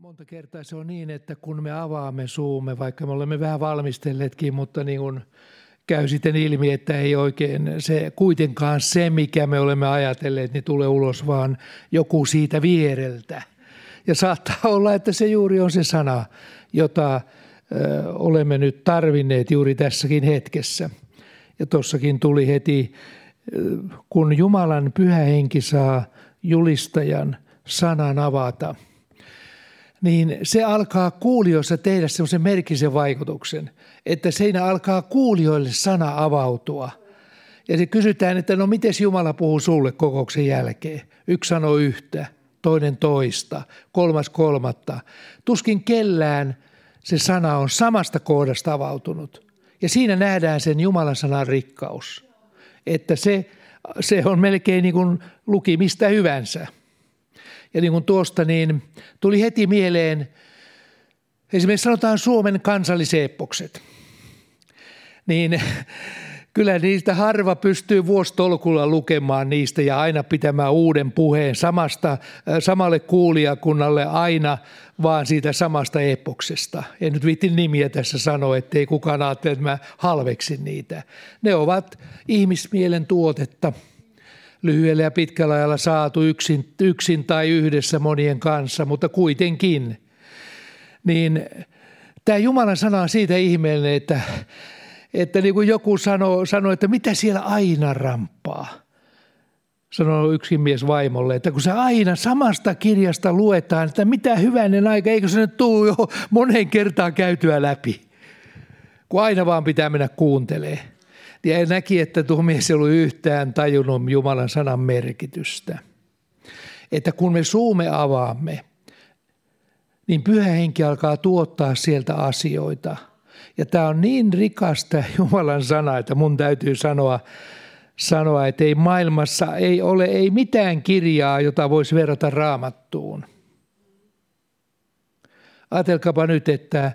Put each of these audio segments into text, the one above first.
Monta kertaa se on niin, että kun me avaamme suumme, vaikka me olemme vähän valmistelleetkin, mutta niin kuin käy sitten ilmi, että ei oikein se kuitenkaan se, mikä me olemme ajatelleet, niin tulee ulos, vaan joku siitä viereltä. Ja saattaa olla, että se juuri on se sana, jota ö, olemme nyt tarvinneet juuri tässäkin hetkessä. Ja tuossakin tuli heti, kun Jumalan pyhä henki saa julistajan sanan avata – niin se alkaa kuulijoissa tehdä semmoisen merkisen vaikutuksen, että siinä alkaa kuulijoille sana avautua. Ja se kysytään, että no miten Jumala puhuu sulle kokouksen jälkeen? Yksi sanoo yhtä, toinen toista, kolmas kolmatta. Tuskin kellään se sana on samasta kohdasta avautunut. Ja siinä nähdään sen Jumalan sanan rikkaus. Että se, se on melkein niin kuin luki mistä hyvänsä. Ja niin kuin tuosta niin tuli heti mieleen, esimerkiksi sanotaan Suomen kansalliseeppokset. Niin kyllä niistä harva pystyy vuostolkulla lukemaan niistä ja aina pitämään uuden puheen samasta, samalle kuulijakunnalle aina vaan siitä samasta epoksesta. En nyt viitti nimiä tässä sanoa, ettei kukaan ajattele, että mä halveksin niitä. Ne ovat ihmismielen tuotetta – lyhyellä ja pitkällä ajalla saatu yksin, yksin tai yhdessä monien kanssa, mutta kuitenkin. Niin tämä Jumalan sana on siitä ihmeellinen, että, että niin kuin joku sanoo, sanoo, että mitä siellä aina rampaa. Sanoi yksi mies vaimolle, että kun se aina samasta kirjasta luetaan, että mitä hyvänen aika, eikö se nyt tule jo moneen kertaan käytyä läpi. Kun aina vaan pitää mennä kuuntelemaan ja näki, että tuo mies ei ollut yhtään tajunnut Jumalan sanan merkitystä. Että kun me suume avaamme, niin pyhä henki alkaa tuottaa sieltä asioita. Ja tämä on niin rikasta Jumalan sana, että mun täytyy sanoa, sanoa, että ei maailmassa ei ole ei mitään kirjaa, jota voisi verrata raamattuun. Ajatelkaapa nyt, että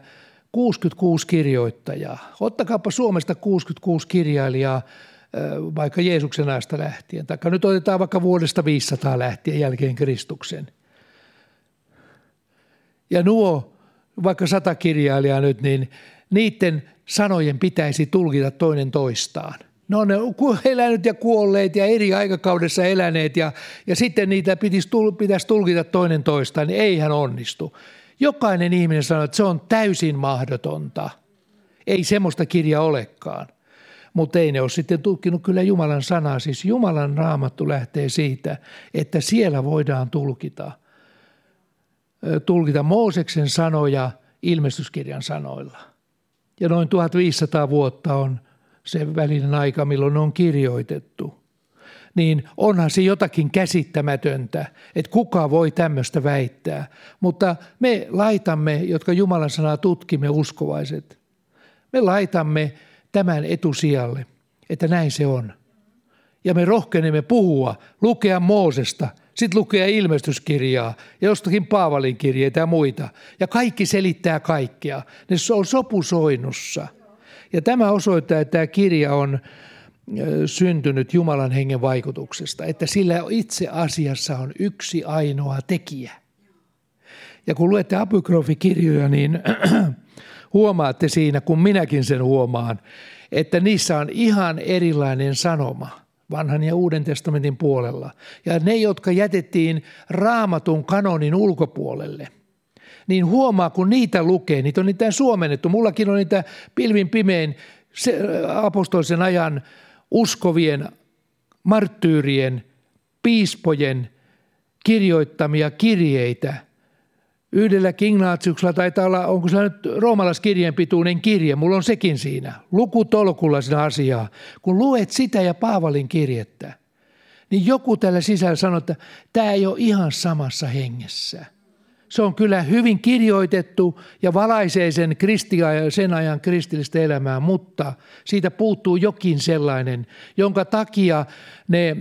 66 kirjoittajaa. Ottakaapa Suomesta 66 kirjailijaa vaikka Jeesuksen ajasta lähtien. Tai nyt otetaan vaikka vuodesta 500 lähtien jälkeen Kristuksen. Ja nuo vaikka sata kirjailijaa nyt, niin niiden sanojen pitäisi tulkita toinen toistaan. Ne on elänyt ja kuolleet ja eri aikakaudessa eläneet ja, ja sitten niitä pitäisi, pitäisi tulkita toinen toistaan, niin eihän onnistu. Jokainen ihminen sanoo, että se on täysin mahdotonta. Ei semmoista kirja olekaan. Mutta ei ne ole sitten tutkinut kyllä Jumalan sanaa. Siis Jumalan raamattu lähtee siitä, että siellä voidaan tulkita, tulkita Mooseksen sanoja ilmestyskirjan sanoilla. Ja noin 1500 vuotta on se välinen aika, milloin ne on kirjoitettu – niin onhan se jotakin käsittämätöntä, että kuka voi tämmöistä väittää. Mutta me laitamme, jotka Jumalan sanaa tutkimme uskovaiset, me laitamme tämän etusijalle, että näin se on. Ja me rohkenemme puhua, lukea Moosesta, sitten lukea ilmestyskirjaa ja jostakin Paavalin kirjeitä ja muita. Ja kaikki selittää kaikkea. Ne on sopusoinnussa. Ja tämä osoittaa, että tämä kirja on syntynyt Jumalan hengen vaikutuksesta, että sillä itse asiassa on yksi ainoa tekijä. Ja kun luette apokrofikirjoja, niin huomaatte siinä, kun minäkin sen huomaan, että niissä on ihan erilainen sanoma vanhan ja uuden testamentin puolella. Ja ne, jotka jätettiin raamatun kanonin ulkopuolelle, niin huomaa, kun niitä lukee, niitä on niitä suomennettu. Mullakin on niitä pilvin pimein apostolisen ajan uskovien, marttyyrien, piispojen kirjoittamia kirjeitä. Yhdellä Ignatiuksella taitaa olla, onko se nyt roomalaiskirjeen pituinen kirje, mulla on sekin siinä, lukutolkulla siinä asiaa. Kun luet sitä ja Paavalin kirjettä, niin joku tällä sisällä sanoo, että tämä ei ole ihan samassa hengessä – se on kyllä hyvin kirjoitettu ja valaisee sen, kristia, sen ajan kristillistä elämää, mutta siitä puuttuu jokin sellainen, jonka takia ne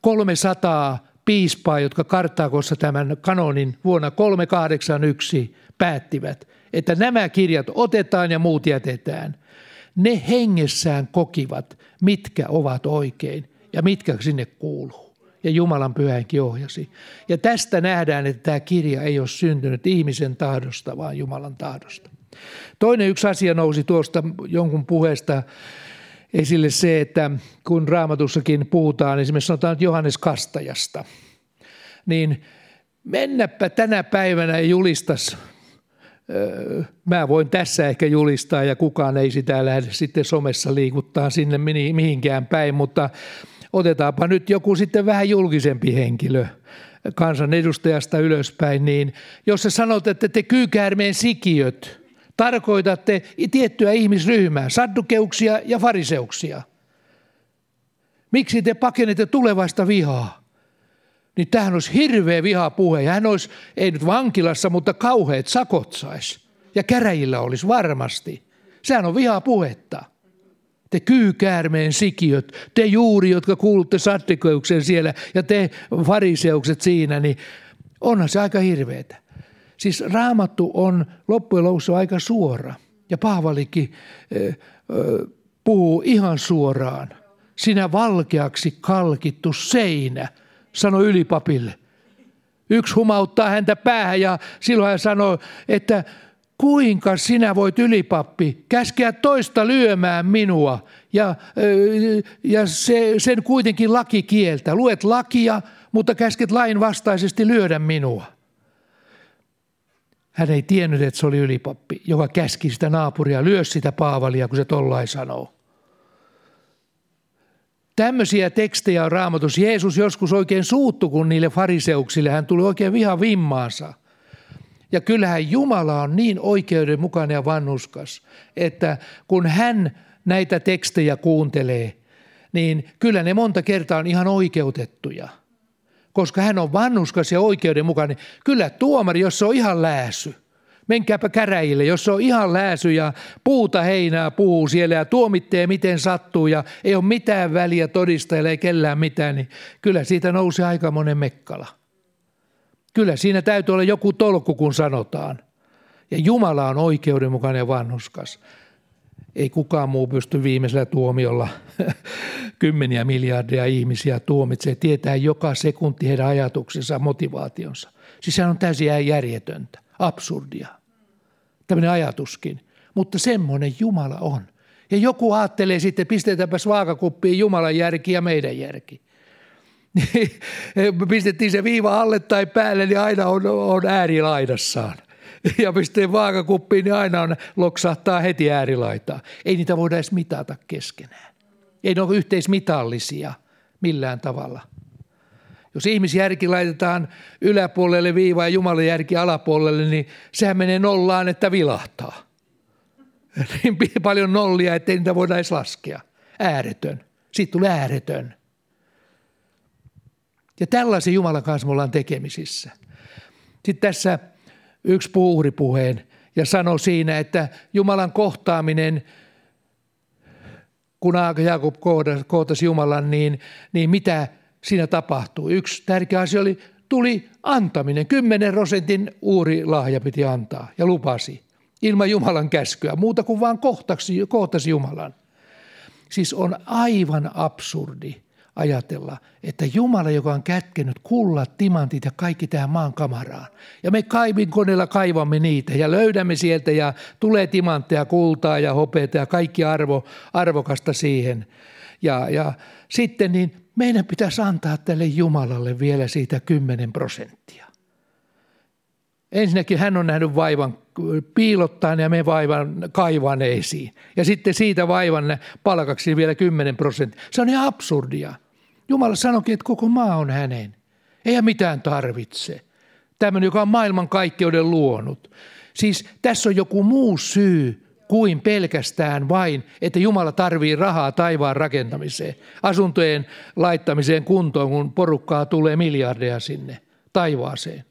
300 piispaa, jotka Kartaakossa tämän kanonin vuonna 381 päättivät, että nämä kirjat otetaan ja muut jätetään. Ne hengessään kokivat, mitkä ovat oikein ja mitkä sinne kuuluu. Ja Jumalan pyhänkin ohjasi. Ja tästä nähdään, että tämä kirja ei ole syntynyt ihmisen tahdosta, vaan Jumalan tahdosta. Toinen yksi asia nousi tuosta jonkun puheesta esille se, että kun raamatussakin puhutaan, esimerkiksi sanotaan nyt Johannes Kastajasta, niin mennäpä tänä päivänä ja julistas mä voin tässä ehkä julistaa ja kukaan ei sitä lähde sitten somessa liikuttaa sinne mihinkään päin, mutta otetaanpa nyt joku sitten vähän julkisempi henkilö kansanedustajasta ylöspäin, niin jos sä sanot, että te kyykäärmeen sikiöt tarkoitatte tiettyä ihmisryhmää, saddukeuksia ja fariseuksia, miksi te pakenette tulevaista vihaa? Niin tähän olisi hirveä vihapuhe ja hän olisi, ei nyt vankilassa, mutta kauheat sakot saisi. Ja käräjillä olisi varmasti. Sehän on vihapuhetta. Te kyykäärmeen sikiöt, te juuri, jotka kuulutte sattikeuksen siellä ja te fariseukset siinä, niin onhan se aika hirveetä. Siis raamattu on loppujen lopuksi aika suora. Ja Paavalikin äh, puhuu ihan suoraan. Sinä valkeaksi kalkittu seinä, sanoi ylipapille. Yksi humauttaa häntä päähän ja silloin hän sanoi, että kuinka sinä voit ylipappi käskeä toista lyömään minua ja, ja se, sen kuitenkin laki kieltä. Luet lakia, mutta käsket lain vastaisesti lyödä minua. Hän ei tiennyt, että se oli ylipappi, joka käski sitä naapuria, lyö sitä Paavalia, kun se tollain sanoo. Tämmöisiä tekstejä on raamatus. Jeesus joskus oikein suuttu, kun niille fariseuksille hän tuli oikein viha vimmaansa. Ja kyllähän Jumala on niin oikeudenmukainen ja vannuskas, että kun hän näitä tekstejä kuuntelee, niin kyllä ne monta kertaa on ihan oikeutettuja. Koska hän on vannuskas ja oikeudenmukainen. Kyllä tuomari, jos se on ihan lääsy, menkääpä käräjille, jos se on ihan lääsy ja puuta heinää puhuu siellä ja tuomittee miten sattuu ja ei ole mitään väliä todistajille, ei kellään mitään, niin kyllä siitä nousee aika monen mekkala. Kyllä siinä täytyy olla joku tolkku, kun sanotaan. Ja Jumala on oikeudenmukainen ja vanhuskas. Ei kukaan muu pysty viimeisellä tuomiolla kymmeniä miljardia ihmisiä tuomitsemaan. Tietää joka sekunti heidän ajatuksensa, motivaationsa. Siis sehän on täysin järjetöntä, absurdia. Tämmöinen ajatuskin. Mutta semmoinen Jumala on. Ja joku ajattelee sitten, pistetäänpäs vaakakuppiin Jumalan järki ja meidän järki. pistettiin se viiva alle tai päälle, niin aina on, on äärilaidassaan. Ja pistettiin vaakakuppiin, niin aina on, loksahtaa heti äärilaitaa. Ei niitä voida edes mitata keskenään. Ei ne ole yhteismitallisia millään tavalla. Jos ihmisjärki laitetaan yläpuolelle viiva ja Jumalan järki alapuolelle, niin sehän menee nollaan, että vilahtaa. Niin paljon nollia, ettei niitä voida edes laskea. Ääretön. Siitä tulee ääretön. Ja tällaisen Jumalan kanssa me ollaan tekemisissä. Sitten tässä yksi puhuri puheen ja sanoi siinä, että Jumalan kohtaaminen, kun Jaakob kohtasi Jumalan, niin, niin mitä siinä tapahtuu? Yksi tärkeä asia oli, tuli antaminen. Kymmenen prosentin uurilahja piti antaa ja lupasi ilman Jumalan käskyä, muuta kuin vaan kohtasi Jumalan. Siis on aivan absurdi ajatella, että Jumala, joka on kätkenyt kullat, timantit ja kaikki tähän maan kamaraan. Ja me koneella kaivamme niitä ja löydämme sieltä ja tulee timantteja, kultaa ja hopeita ja kaikki arvo, arvokasta siihen. Ja, ja sitten niin meidän pitäisi antaa tälle Jumalalle vielä siitä 10 prosenttia. Ensinnäkin hän on nähnyt vaivan piilottaan ja me vaivan kaivaneisiin. Ja sitten siitä vaivan palkaksi vielä 10 prosenttia. Se on ihan absurdia. Jumala sanoikin, että koko maa on hänen. Ei mitään tarvitse. Tämmöinen, joka on maailman kaikkeuden luonut. Siis tässä on joku muu syy kuin pelkästään vain, että Jumala tarvii rahaa taivaan rakentamiseen, asuntojen laittamiseen kuntoon, kun porukkaa tulee miljardeja sinne taivaaseen.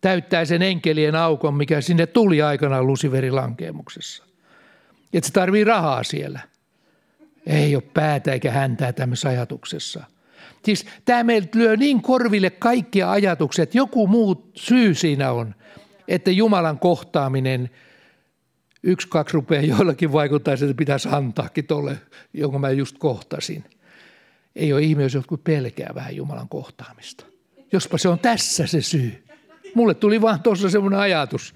Täyttää sen enkelien aukon, mikä sinne tuli aikanaan Luciferin lankeemuksessa. Että se tarvii rahaa siellä. Ei ole päätä eikä häntää tämmöisessä ajatuksessa. Siis tämä meiltä lyö niin korville kaikkia ajatukset, joku muu syy siinä on, että Jumalan kohtaaminen yksi, kaksi rupeaa joillakin vaikuttaa, että pitäisi antaakin tuolle, jonka mä just kohtasin. Ei ole ihme, jos jotkut pelkää vähän Jumalan kohtaamista. Jospa se on tässä se syy. Mulle tuli vaan tuossa semmoinen ajatus,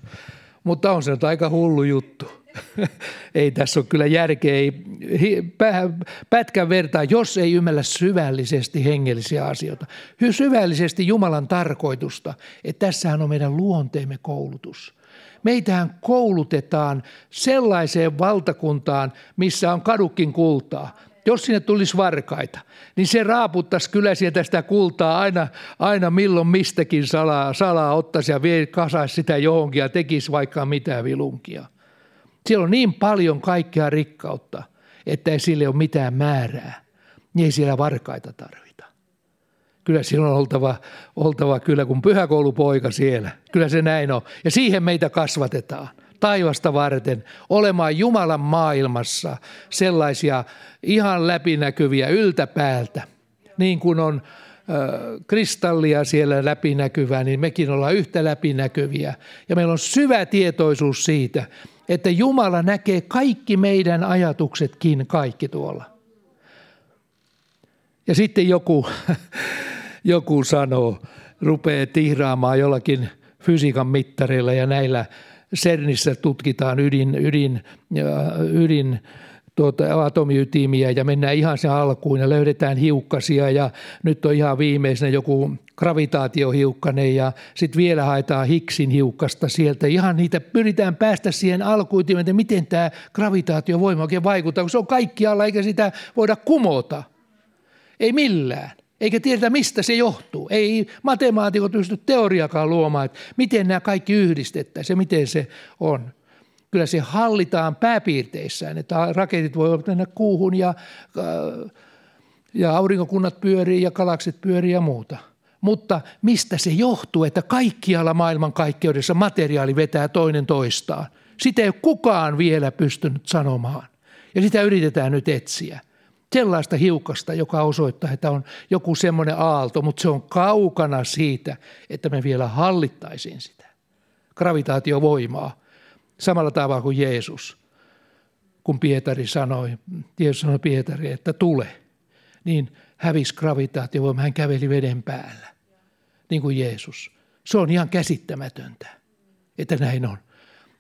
mutta on se nyt aika hullu juttu. ei tässä ole kyllä järkeä, ei pätkän vertaa, jos ei ymmärrä syvällisesti hengellisiä asioita. Syvällisesti Jumalan tarkoitusta, että tässähän on meidän luonteemme koulutus. Meitähän koulutetaan sellaiseen valtakuntaan, missä on kadukin kultaa. Jos sinne tulisi varkaita, niin se raaputtaisi kyllä sieltä sitä kultaa aina, aina milloin mistäkin salaa, salaa ottaisi ja kasaisi sitä johonkin ja tekisi vaikka mitä vilunkia. Siellä on niin paljon kaikkea rikkautta, että ei sille ole mitään määrää. Niin ei siellä varkaita tarvita. Kyllä siellä on oltava, oltava kyllä kun pyhäkoulupoika siellä. Kyllä se näin on. Ja siihen meitä kasvatetaan taivasta varten olemaan Jumalan maailmassa sellaisia ihan läpinäkyviä yltäpäältä. Niin kuin on kristallia siellä läpinäkyvää, niin mekin ollaan yhtä läpinäkyviä. Ja meillä on syvä tietoisuus siitä, että Jumala näkee kaikki meidän ajatuksetkin kaikki tuolla. Ja sitten joku, joku sanoo, rupeaa tihraamaan jollakin fysiikan mittareilla ja näillä CERNissä tutkitaan ydin, ydin, ydin tuota, atomiytimiä ja mennään ihan sen alkuun ja löydetään hiukkasia ja nyt on ihan viimeisenä joku gravitaatiohiukkanen ja sitten vielä haetaan Higgsin hiukkasta sieltä. Ihan niitä pyritään päästä siihen alkuytimeen, että miten tämä gravitaatiovoima oikein vaikuttaa, kun se on kaikkialla eikä sitä voida kumota. Ei millään. Eikä tiedetä, mistä se johtuu. Ei matemaatikot pysty teoriakaan luomaan, että miten nämä kaikki yhdistettäisiin ja miten se on. Kyllä se hallitaan pääpiirteissään, että raketit voivat mennä kuuhun ja, äh, ja aurinkokunnat pyörii ja galaksit pyörii ja muuta. Mutta mistä se johtuu, että kaikkialla maailman kaikkeudessa materiaali vetää toinen toistaan? Sitä ei ole kukaan vielä pystynyt sanomaan. Ja sitä yritetään nyt etsiä. Sellaista hiukasta, joka osoittaa, että on joku semmoinen aalto, mutta se on kaukana siitä, että me vielä hallittaisiin sitä. Gravitaatiovoimaa Samalla tavalla kuin Jeesus, kun Pietari sanoi, Jeesus sanoi Pietari, että tule, niin hävisi gravitaatiovoima, hän käveli veden päällä, niin kuin Jeesus. Se on ihan käsittämätöntä, että näin on.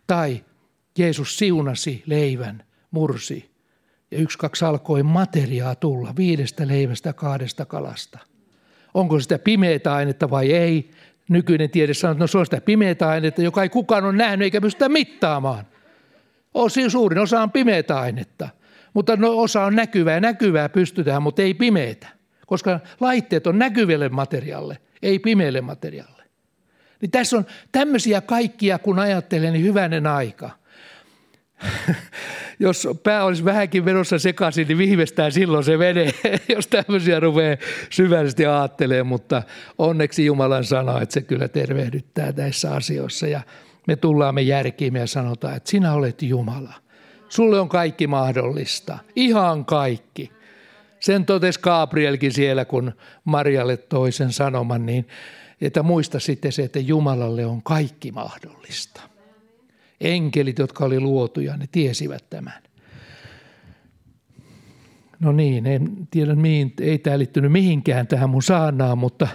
Tai Jeesus siunasi leivän, mursi, ja yksi, kaksi alkoi materiaa tulla viidestä leivästä kahdesta kalasta. Onko sitä pimeää ainetta vai ei? Nykyinen tiede sanoo, että no se on sitä pimeää ainetta, joka ei kukaan ole nähnyt eikä pystytä mittaamaan. Osin suurin osa on pimeää ainetta, mutta no, osa on näkyvää näkyvää pystytään, mutta ei pimeitä, koska laitteet on näkyville materiaalle, ei pimeille materiaalle. Niin tässä on tämmöisiä kaikkia, kun ajattelen, niin hyvänen aika – jos pää olisi vähänkin vedossa sekaisin, niin viimeistään silloin se menee, jos tämmöisiä rupeaa syvällisesti ajattelemaan, mutta onneksi Jumalan sana, että se kyllä tervehdyttää näissä asioissa ja me tullaan me järkiin ja sanotaan, että sinä olet Jumala. Sulle on kaikki mahdollista, ihan kaikki. Sen totesi Gabrielkin siellä, kun Marialle toisen sanoman, niin että muista sitten se, että Jumalalle on kaikki mahdollista enkelit, jotka oli luotuja, ne tiesivät tämän. No niin, en tiedä mihin, ei tämä liittynyt mihinkään tähän mun saanaan, mutta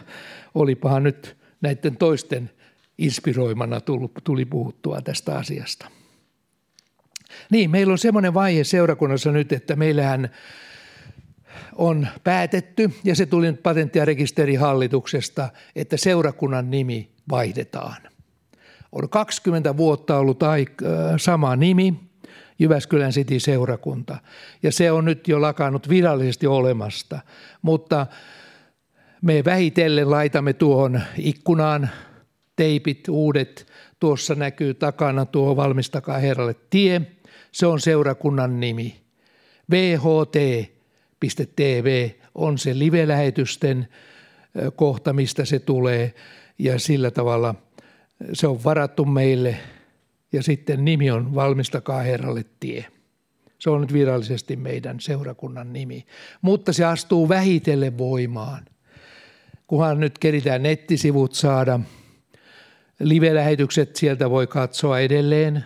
olipahan nyt näiden toisten inspiroimana tullut, tuli puhuttua tästä asiasta. Niin, meillä on semmoinen vaihe seurakunnassa nyt, että meillähän on päätetty, ja se tuli nyt patentti- ja rekisterihallituksesta, että seurakunnan nimi vaihdetaan on 20 vuotta ollut sama nimi, Jyväskylän City seurakunta. Ja se on nyt jo lakannut virallisesti olemasta. Mutta me vähitellen laitamme tuohon ikkunaan teipit, uudet. Tuossa näkyy takana tuo valmistakaa Herralle tie. Se on seurakunnan nimi. VHT.tv on se live-lähetysten äh, kohta, mistä se tulee. Ja sillä tavalla – se on varattu meille ja sitten nimi on Valmistakaa Herralle tie. Se on nyt virallisesti meidän seurakunnan nimi, mutta se astuu vähitellen voimaan. Kunhan nyt keritään nettisivut saada, live-lähetykset sieltä voi katsoa edelleen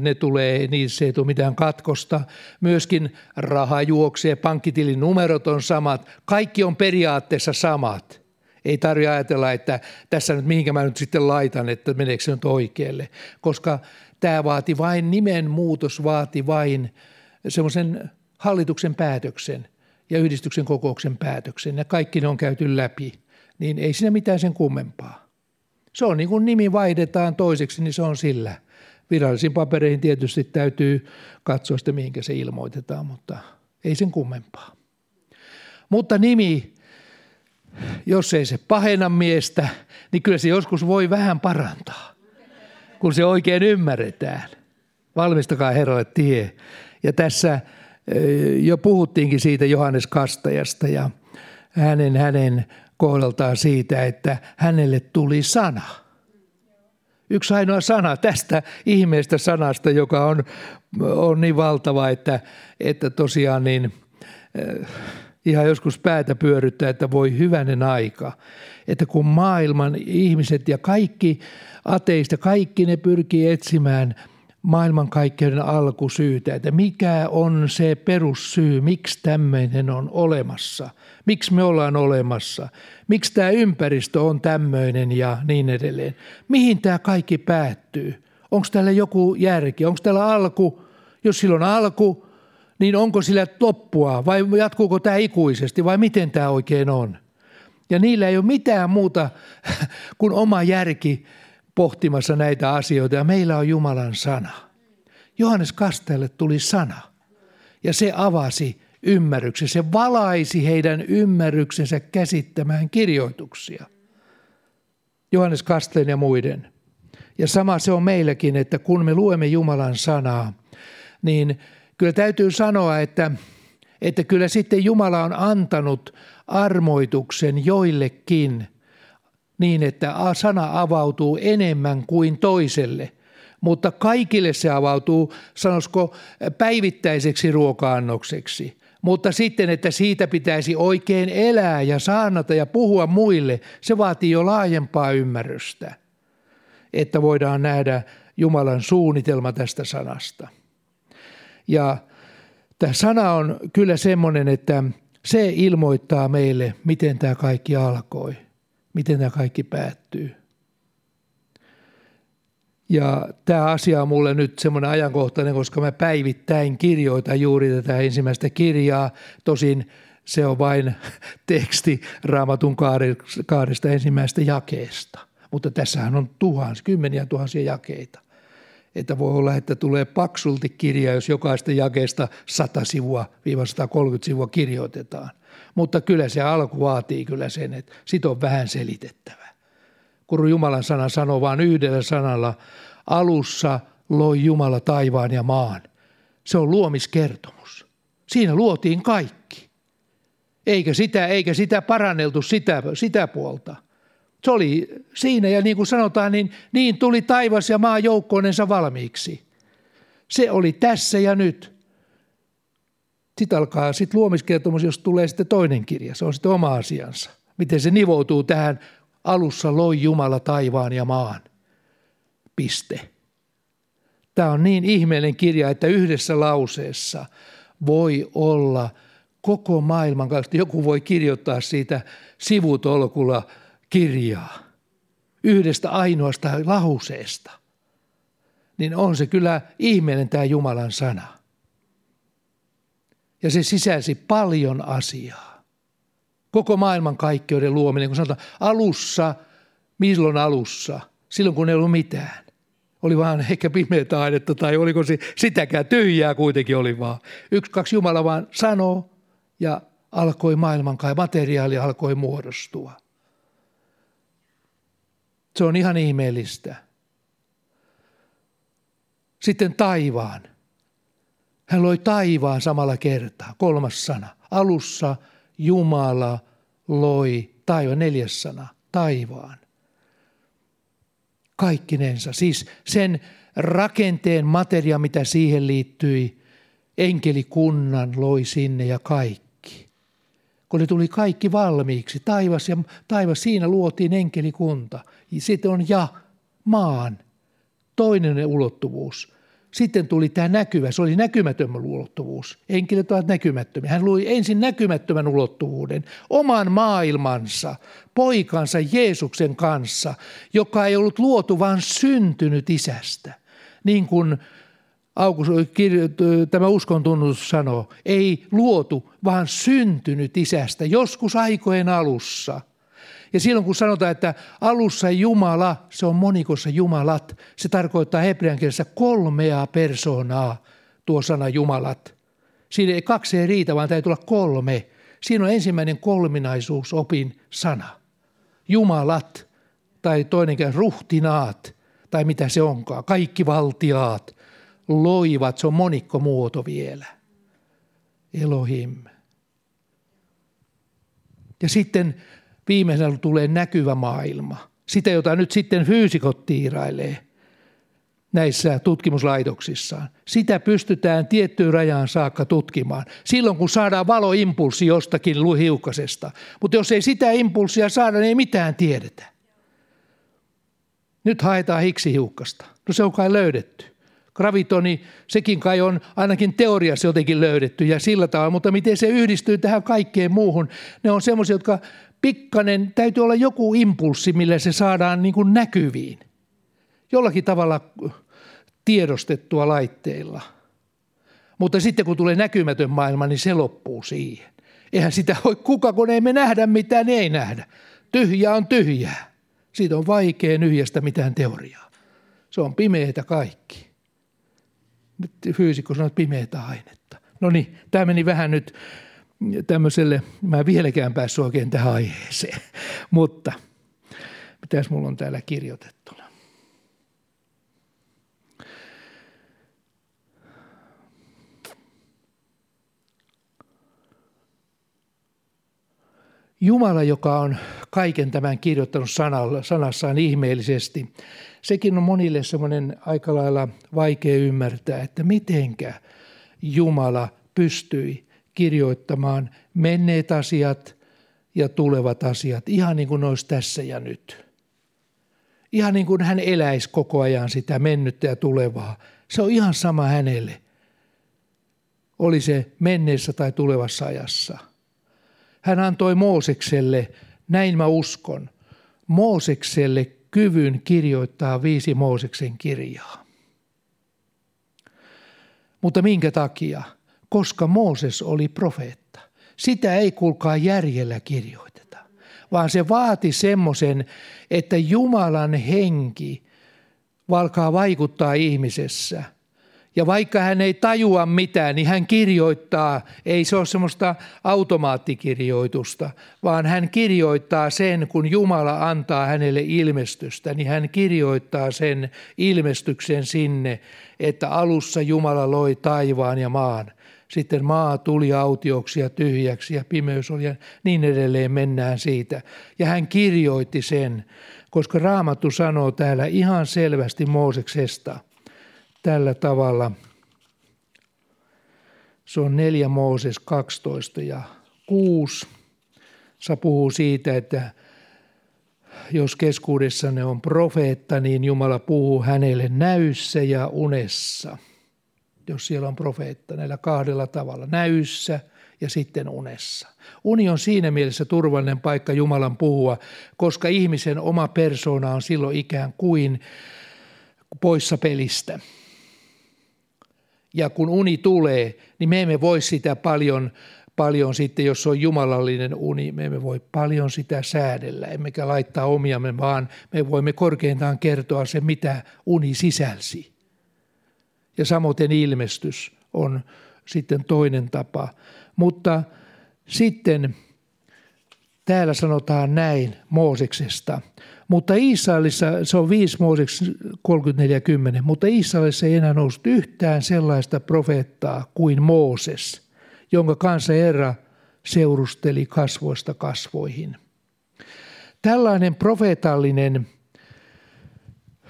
ne tulee, niissä ei tule mitään katkosta. Myöskin raha juoksee, pankkitilin numerot on samat, kaikki on periaatteessa samat. Ei tarvitse ajatella, että tässä nyt mihinkä mä nyt sitten laitan, että meneekö se nyt oikealle, koska tämä vaati vain, nimen muutos vaati vain semmoisen hallituksen päätöksen ja yhdistyksen kokouksen päätöksen ja kaikki ne on käyty läpi, niin ei siinä mitään sen kummempaa. Se on niin kuin nimi vaihdetaan toiseksi, niin se on sillä. Virallisiin papereihin tietysti täytyy katsoa sitä, mihinkä se ilmoitetaan, mutta ei sen kummempaa. Mutta nimi, jos ei se pahenna miestä, niin kyllä se joskus voi vähän parantaa, kun se oikein ymmärretään. Valmistakaa herroille tie. Ja tässä jo puhuttiinkin siitä Johannes Kastajasta ja hänen, hänen kohdaltaan siitä, että hänelle tuli sana. Yksi ainoa sana tästä ihmeestä sanasta, joka on, on niin valtava, että, että tosiaan niin, äh, ihan joskus päätä pyöryttää, että voi hyvänen aika. Että kun maailman ihmiset ja kaikki ateista, kaikki ne pyrkii etsimään – maailmankaikkeuden alkusyytä, että mikä on se perussyy, miksi tämmöinen on olemassa, miksi me ollaan olemassa, miksi tämä ympäristö on tämmöinen ja niin edelleen. Mihin tämä kaikki päättyy? Onko täällä joku järki? Onko täällä alku? Jos sillä on alku, niin onko sillä loppua vai jatkuuko tämä ikuisesti vai miten tämä oikein on? Ja niillä ei ole mitään muuta kuin oma järki pohtimassa näitä asioita ja meillä on Jumalan sana. Johannes Kastajalle tuli sana ja se avasi ymmärryksen, se valaisi heidän ymmärryksensä käsittämään kirjoituksia. Johannes Kasteen ja muiden. Ja sama se on meilläkin, että kun me luemme Jumalan sanaa, niin kyllä täytyy sanoa, että, että kyllä sitten Jumala on antanut armoituksen joillekin – niin, että sana avautuu enemmän kuin toiselle. Mutta kaikille se avautuu, sanoisiko, päivittäiseksi ruoka-annokseksi. Mutta sitten, että siitä pitäisi oikein elää ja saanata ja puhua muille, se vaatii jo laajempaa ymmärrystä, että voidaan nähdä Jumalan suunnitelma tästä sanasta. Ja tämä sana on kyllä semmoinen, että se ilmoittaa meille, miten tämä kaikki alkoi miten tämä kaikki päättyy. Ja tämä asia on mulle nyt semmoinen ajankohtainen, koska mä päivittäin kirjoitan juuri tätä ensimmäistä kirjaa. Tosin se on vain teksti raamatun kahdesta ensimmäistä jakeesta. Mutta tässähän on tuhans, kymmeniä tuhansia jakeita. Että voi olla, että tulee paksulti kirja, jos jokaista jakeesta 100 sivua, 130 sivua kirjoitetaan. Mutta kyllä se alku vaatii kyllä sen, että sit on vähän selitettävä. Kun Jumalan sana sanoo vain yhdellä sanalla, alussa loi Jumala taivaan ja maan. Se on luomiskertomus. Siinä luotiin kaikki. Eikä sitä, eikä sitä paranneltu sitä, sitä puolta. Se oli siinä ja niin kuin sanotaan, niin, niin tuli taivas ja maa joukkoonensa valmiiksi. Se oli tässä ja nyt. Sitten alkaa sitten luomiskertomus, jos tulee sitten toinen kirja. Se on sitten oma asiansa. Miten se nivoutuu tähän alussa loi Jumala taivaan ja maan. Piste. Tämä on niin ihmeellinen kirja, että yhdessä lauseessa voi olla koko maailman kanssa. Joku voi kirjoittaa siitä sivutolkulla kirjaa. Yhdestä ainoasta lauseesta. Niin on se kyllä ihmeellinen tämä Jumalan sana ja se sisälsi paljon asiaa. Koko maailman kaikkeuden luominen, kun sanotaan alussa, milloin alussa, silloin kun ei ollut mitään. Oli vaan ehkä pimeätä ainetta tai oliko se sitäkään tyhjää kuitenkin oli vaan. Yksi, kaksi Jumala vaan sanoo ja alkoi maailman kai, materiaali alkoi muodostua. Se on ihan ihmeellistä. Sitten taivaan. Hän loi taivaan samalla kertaa. Kolmas sana. Alussa Jumala loi taivaan. Neljäs sana. Taivaan. Kaikkinensa. Siis sen rakenteen materia, mitä siihen liittyi, enkelikunnan loi sinne ja kaikki. Kun tuli kaikki valmiiksi, taivas ja taivas, siinä luotiin enkelikunta. Sitten on ja maan, toinen ulottuvuus – Sitten tuli tämä näkyvä, se oli näkymätön ulottuvuus. Henkilöt ovat näkymättömiä. Hän lui ensin näkymättömän ulottuvuuden, oman maailmansa, poikansa Jeesuksen kanssa, joka ei ollut luotu, vaan syntynyt isästä. Niin kuin August, tämä uskon tunnus sanoo, ei luotu, vaan syntynyt isästä joskus aikojen alussa. Ja silloin kun sanotaan, että alussa Jumala, se on monikossa Jumalat, se tarkoittaa hebrean kielessä kolmea persoonaa, tuo sana Jumalat. Siinä ei kaksi ei riitä, vaan täytyy olla kolme. Siinä on ensimmäinen kolminaisuus opin sana. Jumalat tai toinen ruhtinaat tai mitä se onkaan, kaikki valtiaat loivat, se on monikkomuoto vielä. Elohim. Ja sitten viimeisenä tulee näkyvä maailma. Sitä, jota nyt sitten fyysikot tiirailee näissä tutkimuslaitoksissaan. Sitä pystytään tiettyyn rajaan saakka tutkimaan. Silloin kun saadaan valoimpulssi jostakin hiukkasesta. Mutta jos ei sitä impulssia saada, niin ei mitään tiedetä. Nyt haetaan hiksihiukkasta. No se on kai löydetty. Gravitoni, sekin kai on ainakin teoriassa jotenkin löydetty ja sillä tavalla, mutta miten se yhdistyy tähän kaikkeen muuhun, ne on semmoisia, jotka pikkanen, täytyy olla joku impulssi, millä se saadaan niin kuin näkyviin. Jollakin tavalla tiedostettua laitteilla. Mutta sitten kun tulee näkymätön maailma, niin se loppuu siihen. Eihän sitä voi kuka, kun ei me nähdä mitään, niin ei nähdä. Tyhjä on tyhjää. Siitä on vaikea nyhjästä mitään teoriaa. Se on pimeitä kaikki. Fyysikko sanoo, että pimeitä ainetta. No niin, tämä meni vähän nyt tämmöiselle, mä en vieläkään päässyt oikein tähän aiheeseen, mutta mitäs mulla on täällä kirjoitettuna. Jumala, joka on kaiken tämän kirjoittanut sanassaan ihmeellisesti, sekin on monille semmoinen aika lailla vaikea ymmärtää, että mitenkä Jumala pystyi kirjoittamaan menneet asiat ja tulevat asiat, ihan niin kuin olisi tässä ja nyt. Ihan niin kuin hän eläisi koko ajan sitä mennyttä ja tulevaa. Se on ihan sama hänelle, oli se menneessä tai tulevassa ajassa. Hän antoi Moosekselle, näin mä uskon, Moosekselle kyvyn kirjoittaa viisi Mooseksen kirjaa. Mutta minkä takia? koska Mooses oli profeetta. Sitä ei kuulkaa järjellä kirjoiteta, vaan se vaati semmoisen, että Jumalan henki valkaa vaikuttaa ihmisessä. Ja vaikka hän ei tajua mitään, niin hän kirjoittaa, ei se ole semmoista automaattikirjoitusta, vaan hän kirjoittaa sen, kun Jumala antaa hänelle ilmestystä, niin hän kirjoittaa sen ilmestyksen sinne, että alussa Jumala loi taivaan ja maan sitten maa tuli autioksi ja tyhjäksi ja pimeys oli ja niin edelleen mennään siitä. Ja hän kirjoitti sen, koska Raamattu sanoo täällä ihan selvästi Mooseksesta tällä tavalla. Se on 4 Mooses 12 ja 6. Se puhuu siitä, että jos keskuudessanne on profeetta, niin Jumala puhuu hänelle näyssä ja unessa – jos siellä on profeetta näillä kahdella tavalla, näyssä ja sitten unessa. Uni on siinä mielessä turvallinen paikka Jumalan puhua, koska ihmisen oma persoona on silloin ikään kuin poissa pelistä. Ja kun uni tulee, niin me emme voi sitä paljon, paljon sitten, jos on jumalallinen uni, me emme voi paljon sitä säädellä, emmekä laittaa omiamme, vaan me voimme korkeintaan kertoa se, mitä uni sisälsi ja samoin ilmestys on sitten toinen tapa. Mutta sitten täällä sanotaan näin Mooseksesta. Mutta Israelissa, se on 5 Mooseks 34.10, mutta Israelissa ei enää noussut yhtään sellaista profeettaa kuin Mooses, jonka kanssa Herra seurusteli kasvoista kasvoihin. Tällainen profeetallinen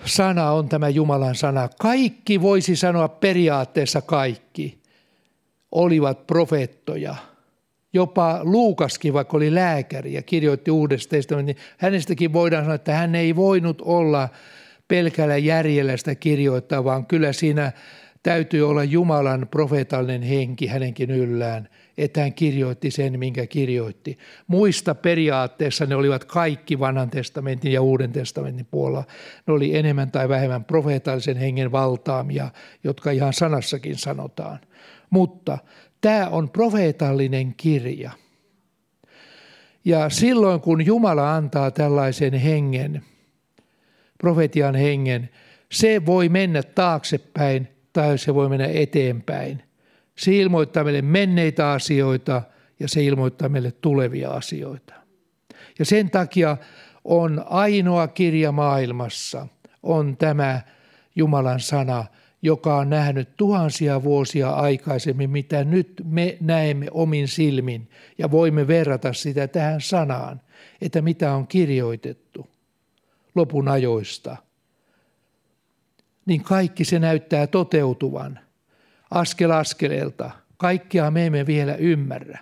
sana on tämä Jumalan sana. Kaikki voisi sanoa periaatteessa kaikki olivat profeettoja. Jopa Luukaskin, vaikka oli lääkäri ja kirjoitti uudesta testamentin, hänestäkin voidaan sanoa, että hän ei voinut olla pelkällä järjellä sitä kirjoittaa, vaan kyllä siinä täytyy olla Jumalan profeetallinen henki hänenkin yllään, että hän kirjoitti sen, minkä kirjoitti. Muista periaatteessa ne olivat kaikki vanhan testamentin ja uuden testamentin puolella. Ne oli enemmän tai vähemmän profeetallisen hengen valtaamia, jotka ihan sanassakin sanotaan. Mutta tämä on profeetallinen kirja. Ja silloin kun Jumala antaa tällaisen hengen, profetian hengen, se voi mennä taaksepäin tai se voi mennä eteenpäin. Se ilmoittaa meille menneitä asioita ja se ilmoittaa meille tulevia asioita. Ja sen takia on ainoa kirja maailmassa, on tämä Jumalan sana, joka on nähnyt tuhansia vuosia aikaisemmin, mitä nyt me näemme omin silmin ja voimme verrata sitä tähän sanaan, että mitä on kirjoitettu lopun ajoista – niin kaikki se näyttää toteutuvan askel askeleelta. Kaikkea me emme vielä ymmärrä.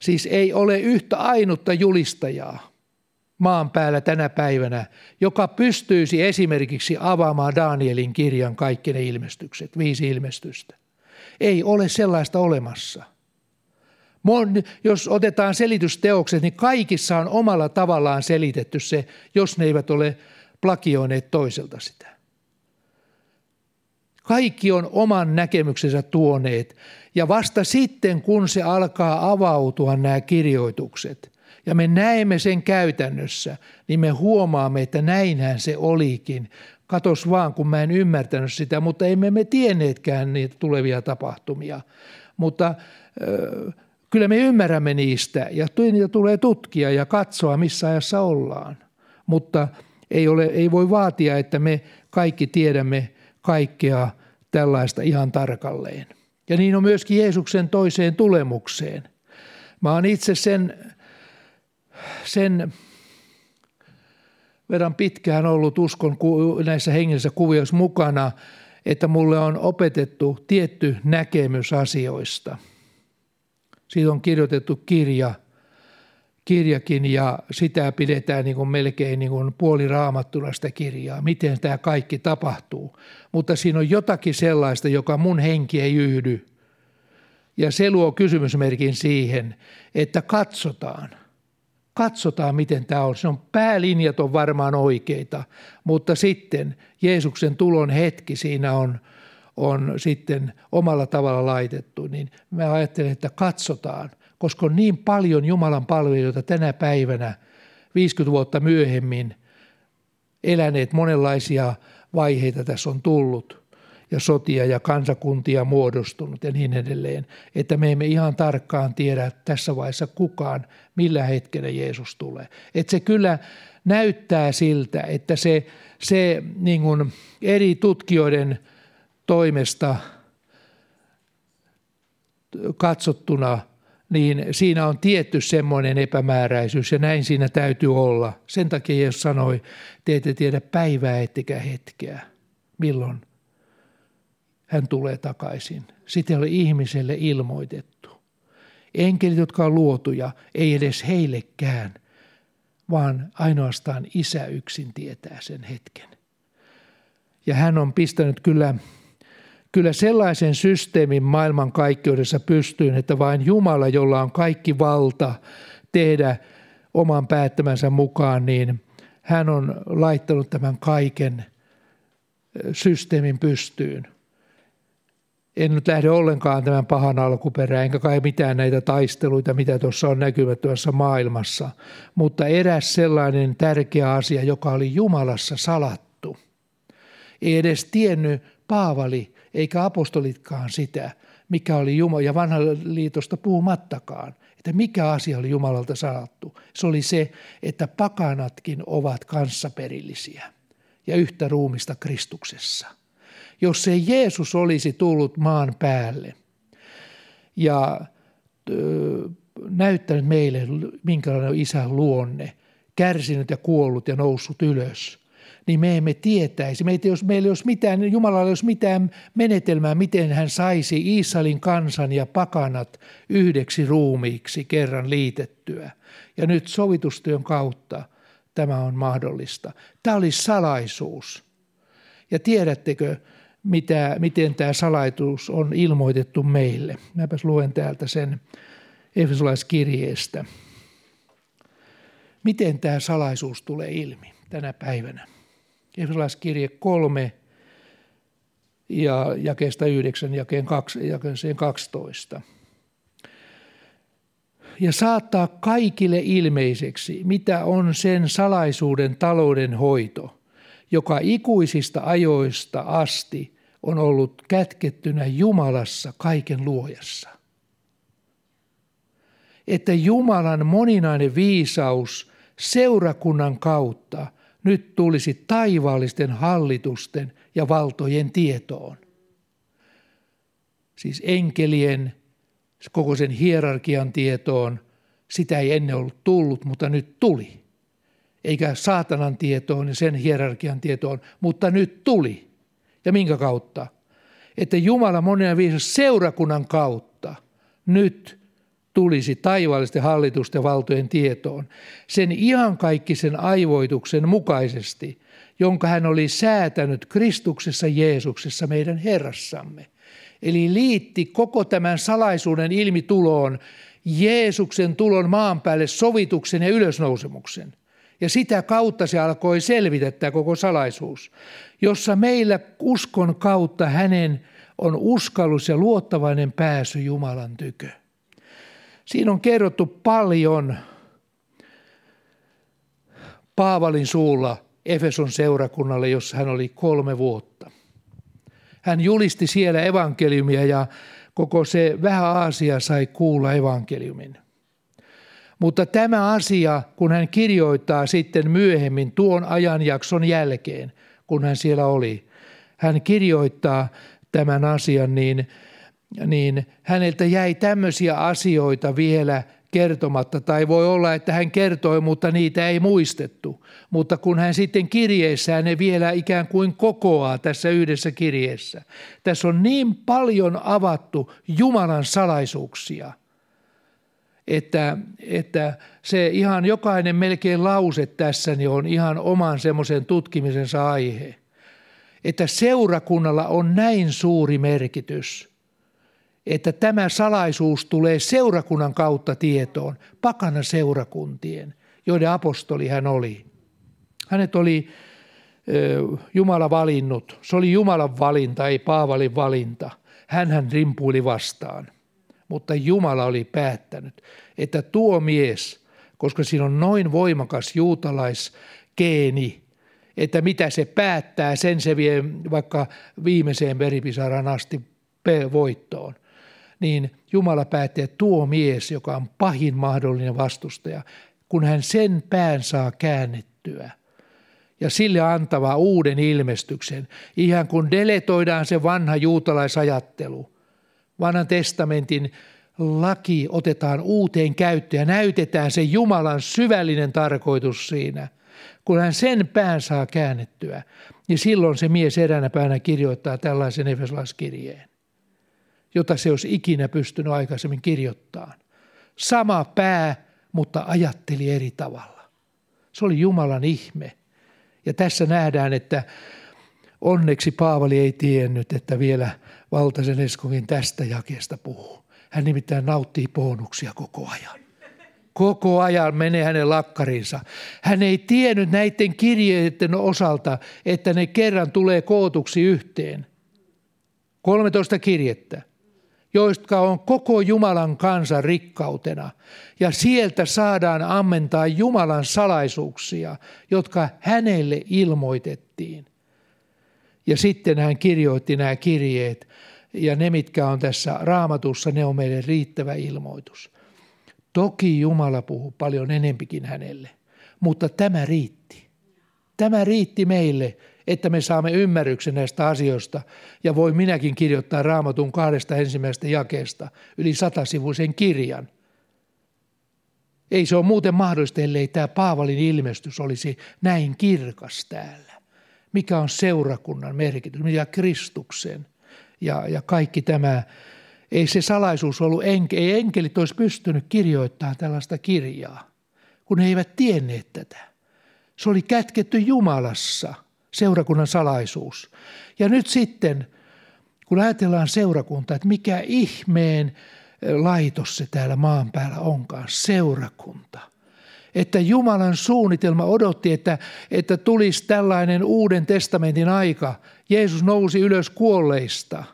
Siis ei ole yhtä ainutta julistajaa maan päällä tänä päivänä, joka pystyisi esimerkiksi avaamaan Danielin kirjan kaikki ne ilmestykset, viisi ilmestystä. Ei ole sellaista olemassa. Jos otetaan selitysteokset, niin kaikissa on omalla tavallaan selitetty se, jos ne eivät ole plakioineet toiselta sitä. Kaikki on oman näkemyksensä tuoneet. Ja vasta sitten, kun se alkaa avautua nämä kirjoitukset, ja me näemme sen käytännössä, niin me huomaamme, että näinhän se olikin. Katos vaan, kun mä en ymmärtänyt sitä, mutta emme me tienneetkään niitä tulevia tapahtumia. Mutta kyllä me ymmärrämme niistä ja niitä tulee tutkia ja katsoa, missä ajassa ollaan. Mutta ei, ole, ei voi vaatia, että me kaikki tiedämme kaikkea tällaista ihan tarkalleen. Ja niin on myöskin Jeesuksen toiseen tulemukseen. Mä oon itse sen, sen verran pitkään ollut uskon näissä hengellisissä kuvioissa mukana, että mulle on opetettu tietty näkemys asioista. Siitä on kirjoitettu kirja – kirjakin ja sitä pidetään niin kuin melkein niin kuin puoliraamattuna sitä kirjaa, miten tämä kaikki tapahtuu. Mutta siinä on jotakin sellaista, joka mun henki ei yhdy. Ja se luo kysymysmerkin siihen, että katsotaan. Katsotaan, miten tämä on. Se on päälinjat on varmaan oikeita, mutta sitten Jeesuksen tulon hetki siinä on, on sitten omalla tavalla laitettu. Niin mä ajattelen, että katsotaan – koska on niin paljon Jumalan palvelijoita tänä päivänä 50 vuotta myöhemmin eläneet monenlaisia vaiheita tässä on tullut ja sotia ja kansakuntia muodostunut ja niin edelleen, että me emme ihan tarkkaan tiedä tässä vaiheessa kukaan, millä hetkellä Jeesus tulee. Että se kyllä näyttää siltä, että se, se niin kuin eri tutkijoiden toimesta katsottuna – niin siinä on tietty semmoinen epämääräisyys ja näin siinä täytyy olla. Sen takia Jeesus sanoi, te ette tiedä päivää ettekä hetkeä, milloin hän tulee takaisin. Sitä ei ole ihmiselle ilmoitettu. Enkelit, jotka on luotuja, ei edes heillekään, vaan ainoastaan isä yksin tietää sen hetken. Ja hän on pistänyt kyllä kyllä sellaisen systeemin maailmankaikkeudessa pystyyn, että vain Jumala, jolla on kaikki valta tehdä oman päättämänsä mukaan, niin hän on laittanut tämän kaiken systeemin pystyyn. En nyt lähde ollenkaan tämän pahan alkuperään, enkä kai mitään näitä taisteluita, mitä tuossa on näkymättömässä maailmassa. Mutta eräs sellainen tärkeä asia, joka oli Jumalassa salattu. Ei edes tiennyt Paavali, eikä apostolitkaan sitä, mikä oli Jumala, ja vanha liitosta puhumattakaan, että mikä asia oli Jumalalta sanottu. Se oli se, että pakanatkin ovat kanssaperillisiä ja yhtä ruumista Kristuksessa. Jos ei Jeesus olisi tullut maan päälle ja näyttänyt meille, minkälainen on isän luonne, kärsinyt ja kuollut ja noussut ylös – niin me emme tietäisi. Meitä, jos meillä olisi mitään, Jumalalla olisi mitään menetelmää, miten hän saisi Israelin kansan ja pakanat yhdeksi ruumiiksi kerran liitettyä. Ja nyt sovitustyön kautta tämä on mahdollista. Tämä oli salaisuus. Ja tiedättekö, mitä, miten tämä salaitus on ilmoitettu meille. Mäpäs luen täältä sen Efesolaiskirjeestä. Miten tämä salaisuus tulee ilmi tänä päivänä? Efesolaiskirje 3 ja jakeesta 9 jakeen 12. Ja saattaa kaikille ilmeiseksi, mitä on sen salaisuuden talouden hoito, joka ikuisista ajoista asti on ollut kätkettynä Jumalassa kaiken luojassa. Että Jumalan moninainen viisaus seurakunnan kautta nyt tulisi taivaallisten hallitusten ja valtojen tietoon. Siis enkelien, koko sen hierarkian tietoon, sitä ei ennen ollut tullut, mutta nyt tuli. Eikä saatanan tietoon ja sen hierarkian tietoon, mutta nyt tuli. Ja minkä kautta? Että Jumala monen viisas seurakunnan kautta nyt tulisi taivaallisten hallitusten valtojen tietoon sen iankaikkisen aivoituksen mukaisesti, jonka hän oli säätänyt Kristuksessa Jeesuksessa meidän Herrassamme. Eli liitti koko tämän salaisuuden ilmituloon Jeesuksen tulon maan päälle sovituksen ja ylösnousemuksen. Ja sitä kautta se alkoi selvitä tämä koko salaisuus, jossa meillä uskon kautta hänen on uskallus ja luottavainen pääsy Jumalan tykö. Siinä on kerrottu paljon Paavalin suulla Efeson seurakunnalle, jossa hän oli kolme vuotta. Hän julisti siellä evankeliumia ja koko se vähän Aasia sai kuulla evankeliumin. Mutta tämä asia, kun hän kirjoittaa sitten myöhemmin tuon ajanjakson jälkeen, kun hän siellä oli, hän kirjoittaa tämän asian, niin, niin häneltä jäi tämmöisiä asioita vielä kertomatta, tai voi olla, että hän kertoi, mutta niitä ei muistettu. Mutta kun hän sitten kirjeessään ne vielä ikään kuin kokoaa tässä yhdessä kirjeessä. Tässä on niin paljon avattu Jumalan salaisuuksia, että, että se ihan jokainen melkein lause tässä niin on ihan oman semmoisen tutkimisensa aihe. Että seurakunnalla on näin suuri merkitys – että tämä salaisuus tulee seurakunnan kautta tietoon, pakana seurakuntien, joiden apostoli hän oli. Hänet oli Jumala valinnut. Se oli Jumalan valinta, ei Paavalin valinta. hän rimpuili vastaan. Mutta Jumala oli päättänyt, että tuo mies, koska siinä on noin voimakas juutalaiskeeni, että mitä se päättää, sen se vie vaikka viimeiseen veripisaran asti voittoon. Niin Jumala päätti, että tuo mies, joka on pahin mahdollinen vastustaja, kun hän sen pään saa käännettyä ja sille antava uuden ilmestyksen, ihan kun deletoidaan se vanha juutalaisajattelu, vanhan testamentin laki otetaan uuteen käyttöön ja näytetään se Jumalan syvällinen tarkoitus siinä. Kun hän sen pään saa käännettyä, niin silloin se mies eräänä päivänä kirjoittaa tällaisen Efesolaiskirjeen jota se olisi ikinä pystynyt aikaisemmin kirjoittamaan. Sama pää, mutta ajatteli eri tavalla. Se oli Jumalan ihme. Ja tässä nähdään, että onneksi Paavali ei tiennyt, että vielä Valtaisen Eskokin tästä jakeesta puhuu. Hän nimittäin nauttii bonuksia koko ajan. Koko ajan menee hänen lakkarinsa. Hän ei tiennyt näiden kirjeiden osalta, että ne kerran tulee kootuksi yhteen. 13 kirjettä joista on koko Jumalan kansan rikkautena. Ja sieltä saadaan ammentaa Jumalan salaisuuksia, jotka hänelle ilmoitettiin. Ja sitten hän kirjoitti nämä kirjeet, ja ne, mitkä on tässä raamatussa, ne on meille riittävä ilmoitus. Toki Jumala puhuu paljon enempikin hänelle, mutta tämä riitti. Tämä riitti meille, että me saamme ymmärryksen näistä asioista. Ja voi minäkin kirjoittaa raamatun kahdesta ensimmäisestä jakeesta yli satasivuisen kirjan. Ei se ole muuten mahdollista, ellei tämä Paavalin ilmestys olisi näin kirkas täällä. Mikä on seurakunnan merkitys, mikä Kristuksen ja, ja kaikki tämä. Ei se salaisuus ollut, enke, ei enkelit olisi pystynyt kirjoittamaan tällaista kirjaa, kun he eivät tienneet tätä. Se oli kätketty Jumalassa – seurakunnan salaisuus. Ja nyt sitten, kun ajatellaan seurakunta, että mikä ihmeen laitos se täällä maan päällä onkaan, seurakunta – että Jumalan suunnitelma odotti, että, että tulisi tällainen uuden testamentin aika. Jeesus nousi ylös kuolleista.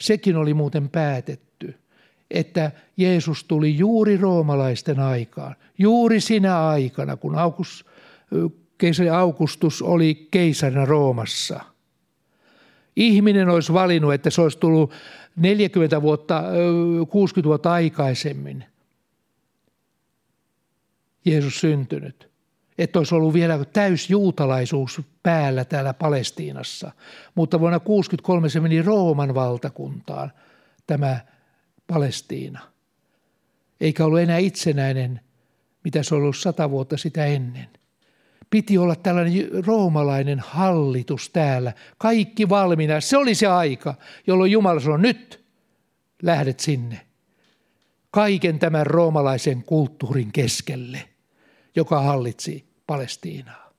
Sekin oli muuten päätetty, että Jeesus tuli juuri roomalaisten aikaan. Juuri sinä aikana, kun August, keisari Augustus oli keisarina Roomassa. Ihminen olisi valinnut, että se olisi tullut 40 vuotta, 60 vuotta aikaisemmin. Jeesus syntynyt. Että olisi ollut vielä täysjuutalaisuus päällä täällä Palestiinassa. Mutta vuonna 1963 se meni Rooman valtakuntaan, tämä Palestiina. Eikä ollut enää itsenäinen, mitä se ollut sata vuotta sitä ennen. Piti olla tällainen roomalainen hallitus täällä, kaikki valmiina. Se oli se aika, jolloin Jumala sanoi, nyt lähdet sinne kaiken tämän roomalaisen kulttuurin keskelle joka hallitsi Palestiinaa.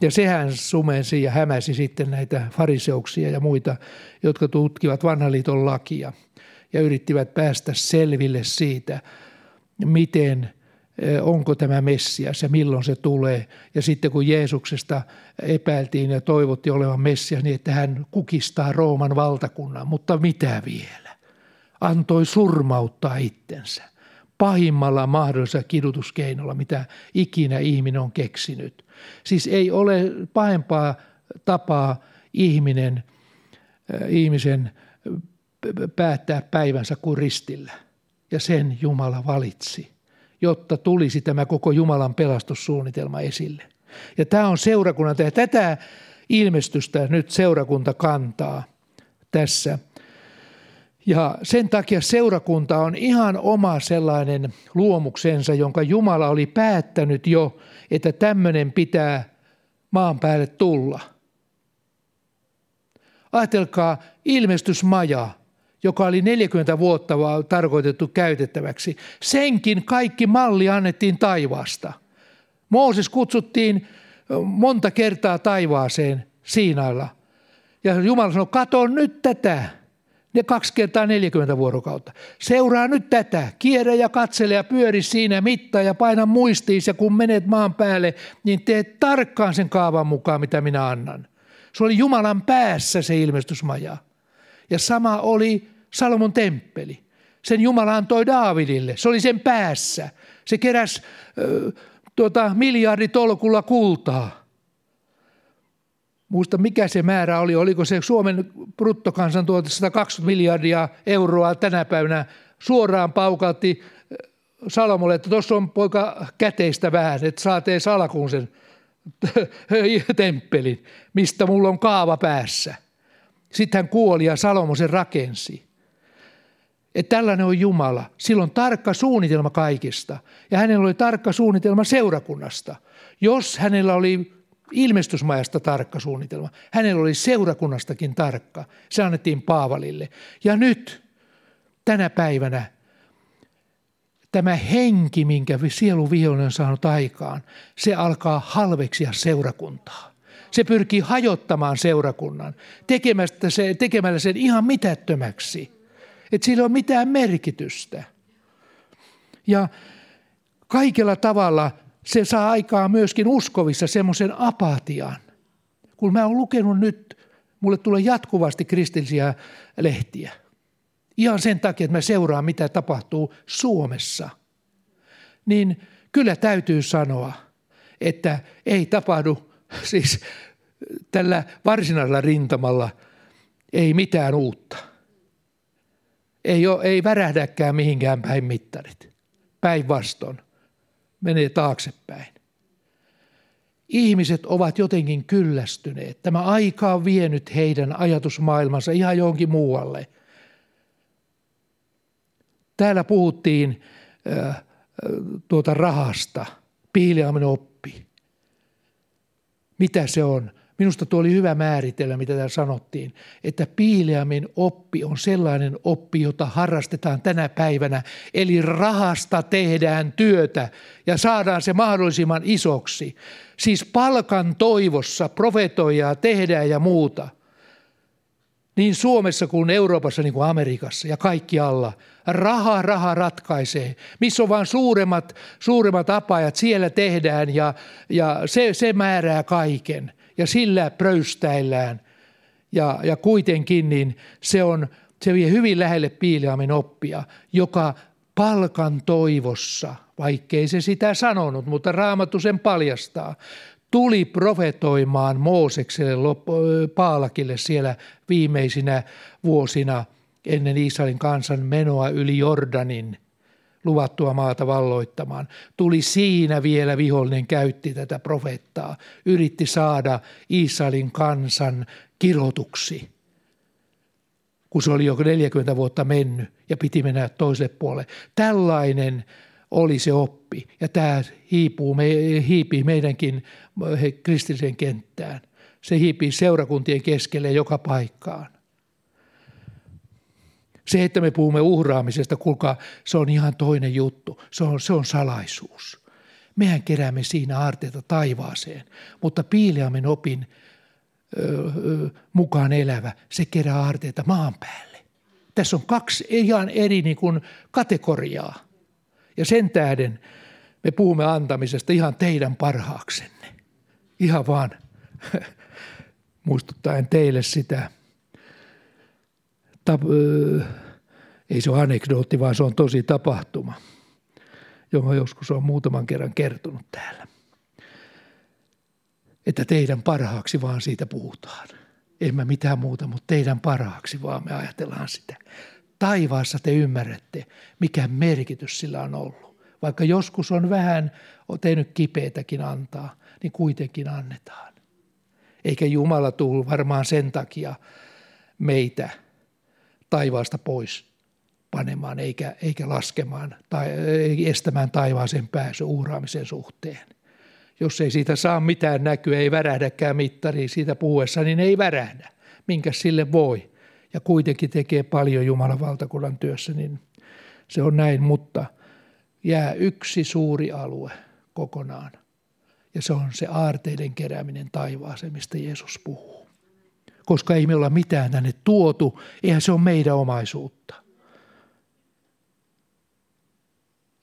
Ja sehän sumensi ja hämäsi sitten näitä fariseuksia ja muita, jotka tutkivat vanhan liiton lakia ja yrittivät päästä selville siitä, miten eh, onko tämä Messias ja milloin se tulee. Ja sitten kun Jeesuksesta epäiltiin ja toivottiin olevan Messias, niin että hän kukistaa Rooman valtakunnan, mutta mitä vielä? Antoi surmauttaa itsensä pahimmalla mahdollisella kidutuskeinolla, mitä ikinä ihminen on keksinyt. Siis ei ole pahempaa tapaa ihminen, äh, ihmisen päättää päivänsä kuin ristillä. Ja sen Jumala valitsi, jotta tulisi tämä koko Jumalan pelastussuunnitelma esille. Ja tämä on seurakunnan, ja tätä ilmestystä nyt seurakunta kantaa tässä – ja sen takia seurakunta on ihan oma sellainen luomuksensa, jonka Jumala oli päättänyt jo, että tämmöinen pitää maan päälle tulla. Ajatelkaa ilmestysmaja, joka oli 40 vuotta tarkoitettu käytettäväksi. Senkin kaikki malli annettiin taivaasta. Mooses kutsuttiin monta kertaa taivaaseen Siinailla. Ja Jumala sanoi, kato nyt tätä ne kaksi kertaa 40 vuorokautta. Seuraa nyt tätä, kierrä ja katsele ja pyöri siinä mitta ja paina muistiis ja kun menet maan päälle, niin teet tarkkaan sen kaavan mukaan, mitä minä annan. Se oli Jumalan päässä se ilmestysmaja. Ja sama oli Salomon temppeli. Sen Jumala antoi Daavidille, se oli sen päässä. Se keräsi äh, tuota, miljarditolkulla kultaa muista mikä se määrä oli, oliko se Suomen bruttokansantuote 120 miljardia euroa tänä päivänä suoraan paukautti äh, Salomolle, että tuossa on poika käteistä vähän, että saa tee salkuun sen temppelin, mistä mulla on kaava päässä. Sitten hän kuoli ja Salomo sen rakensi. Että tällainen on Jumala. Sillä on tarkka suunnitelma kaikista. Ja hänellä oli tarkka suunnitelma seurakunnasta. Jos hänellä oli ilmestysmajasta tarkka suunnitelma. Hänellä oli seurakunnastakin tarkka. Se annettiin Paavalille. Ja nyt, tänä päivänä, tämä henki, minkä sielu vihollinen on saanut aikaan, se alkaa halveksia seurakuntaa. Se pyrkii hajottamaan seurakunnan, tekemästä se, tekemällä sen ihan mitättömäksi. Että sillä on mitään merkitystä. Ja kaikella tavalla – se saa aikaa myöskin uskovissa semmoisen apatian. Kun mä oon lukenut nyt, mulle tulee jatkuvasti kristillisiä lehtiä. Ihan sen takia, että mä seuraan, mitä tapahtuu Suomessa. Niin kyllä täytyy sanoa, että ei tapahdu siis tällä varsinaisella rintamalla ei mitään uutta. Ei, ole, ei värähdäkään mihinkään päin mittarit. Päinvastoin menee taaksepäin. Ihmiset ovat jotenkin kyllästyneet. Tämä aika on vienyt heidän ajatusmaailmansa ihan johonkin muualle. Täällä puhuttiin äh, tuota rahasta. Piileamen oppi. Mitä se on? Minusta tuo oli hyvä määritellä, mitä täällä sanottiin, että Piileamin oppi on sellainen oppi, jota harrastetaan tänä päivänä. Eli rahasta tehdään työtä ja saadaan se mahdollisimman isoksi. Siis palkan toivossa profetoijaa tehdään ja muuta. Niin Suomessa kuin Euroopassa niin kuin Amerikassa ja kaikkialla. Raha, raha ratkaisee. Missä on vain suuremmat, suuremmat apajat, siellä tehdään ja, ja se, se määrää kaiken ja sillä pröystäillään. Ja, ja kuitenkin niin se, on, se vie hyvin lähelle Piiliamin oppia, joka palkan toivossa, vaikkei se sitä sanonut, mutta raamattu sen paljastaa, tuli profetoimaan Moosekselle Paalakille siellä viimeisinä vuosina ennen Israelin kansan menoa yli Jordanin – luvattua maata valloittamaan. Tuli siinä vielä vihollinen käytti tätä profeettaa, yritti saada Israelin kansan kirotuksi, kun se oli jo 40 vuotta mennyt ja piti mennä toiselle puolelle. Tällainen oli se oppi ja tämä hiipuu, me, hiipii meidänkin kristilliseen kenttään. Se hiipii seurakuntien keskelle joka paikkaan. Se, että me puhumme uhraamisesta, kuulkaa, se on ihan toinen juttu. Se on, se on salaisuus. Mehän keräämme siinä aarteita taivaaseen, mutta Piileamen opin ö, ö, mukaan elävä, se kerää aarteita maan päälle. Tässä on kaksi ihan eri niin kuin, kategoriaa. Ja sen tähden me puhumme antamisesta ihan teidän parhaaksenne. Ihan vaan muistuttaen teille sitä tap, ei se ole anekdootti, vaan se on tosi tapahtuma, jonka joskus on muutaman kerran kertonut täällä. Että teidän parhaaksi vaan siitä puhutaan. En mä mitään muuta, mutta teidän parhaaksi vaan me ajatellaan sitä. Taivaassa te ymmärrätte, mikä merkitys sillä on ollut. Vaikka joskus on vähän on tehnyt kipeätäkin antaa, niin kuitenkin annetaan. Eikä Jumala tule varmaan sen takia meitä – taivaasta pois panemaan eikä, eikä laskemaan tai estämään taivaaseen pääsy uuraamisen suhteen. Jos ei siitä saa mitään näkyä, ei värähdäkään mittari siitä puhuessa, niin ei värähdä. Minkä sille voi? Ja kuitenkin tekee paljon Jumalan valtakunnan työssä, niin se on näin, mutta jää yksi suuri alue kokonaan. Ja se on se aarteiden kerääminen taivaaseen, mistä Jeesus puhuu koska ei me olla mitään tänne tuotu, eihän se ole meidän omaisuutta.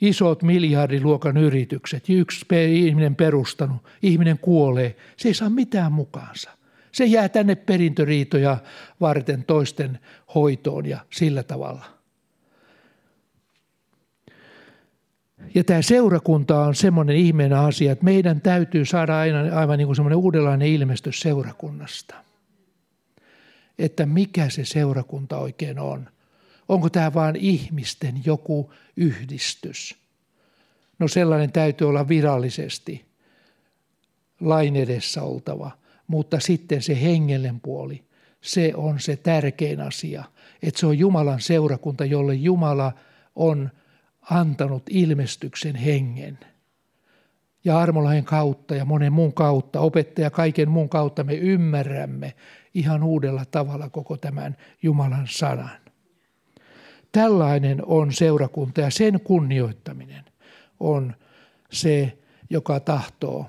Isot miljardiluokan yritykset, yksi ihminen perustanut, ihminen kuolee, se ei saa mitään mukaansa. Se jää tänne perintöriitoja varten toisten hoitoon ja sillä tavalla. Ja tämä seurakunta on semmoinen ihmeen asia, että meidän täytyy saada aina aivan niin kuin semmoinen uudenlainen ilmestys seurakunnasta että mikä se seurakunta oikein on. Onko tämä vain ihmisten joku yhdistys? No sellainen täytyy olla virallisesti lain edessä oltava, mutta sitten se hengellen puoli, se on se tärkein asia, että se on Jumalan seurakunta, jolle Jumala on antanut ilmestyksen hengen. Ja armolahen kautta ja monen muun kautta, opettaja kaiken muun kautta me ymmärrämme, ihan uudella tavalla koko tämän Jumalan sanan. Tällainen on seurakunta ja sen kunnioittaminen on se, joka tahtoo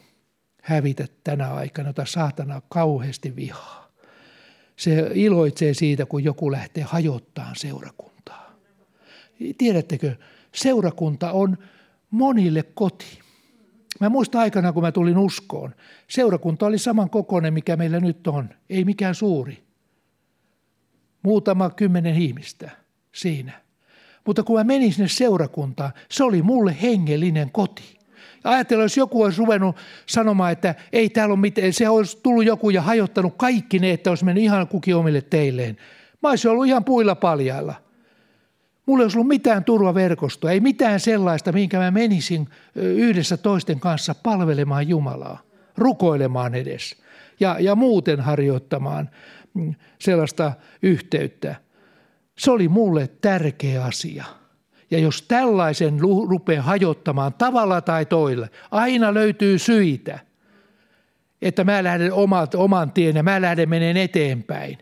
hävitä tänä aikana, jota saatana kauheasti vihaa. Se iloitsee siitä, kun joku lähtee hajottaan seurakuntaa. Tiedättekö, seurakunta on monille koti. Mä muistan aikana, kun mä tulin uskoon, seurakunta oli saman kokoinen, mikä meillä nyt on. Ei mikään suuri. Muutama kymmenen ihmistä siinä. Mutta kun mä menin sinne seurakuntaan, se oli mulle hengellinen koti. Ajatellaan, jos joku olisi ruvennut sanomaan, että ei täällä ole mitään, se olisi tullut joku ja hajottanut kaikki ne, että olisi mennyt ihan kukin omille teilleen. Mä olisin ollut ihan puilla paljailla. Mulla ei olisi ollut mitään turvaverkostoa, ei mitään sellaista, minkä mä menisin yhdessä toisten kanssa palvelemaan Jumalaa, rukoilemaan edes ja, ja muuten harjoittamaan mm, sellaista yhteyttä. Se oli mulle tärkeä asia. Ja jos tällaisen rupeaa hajottamaan tavalla tai toille, aina löytyy syitä. että mä lähden omat, oman tien ja mä lähden menen eteenpäin.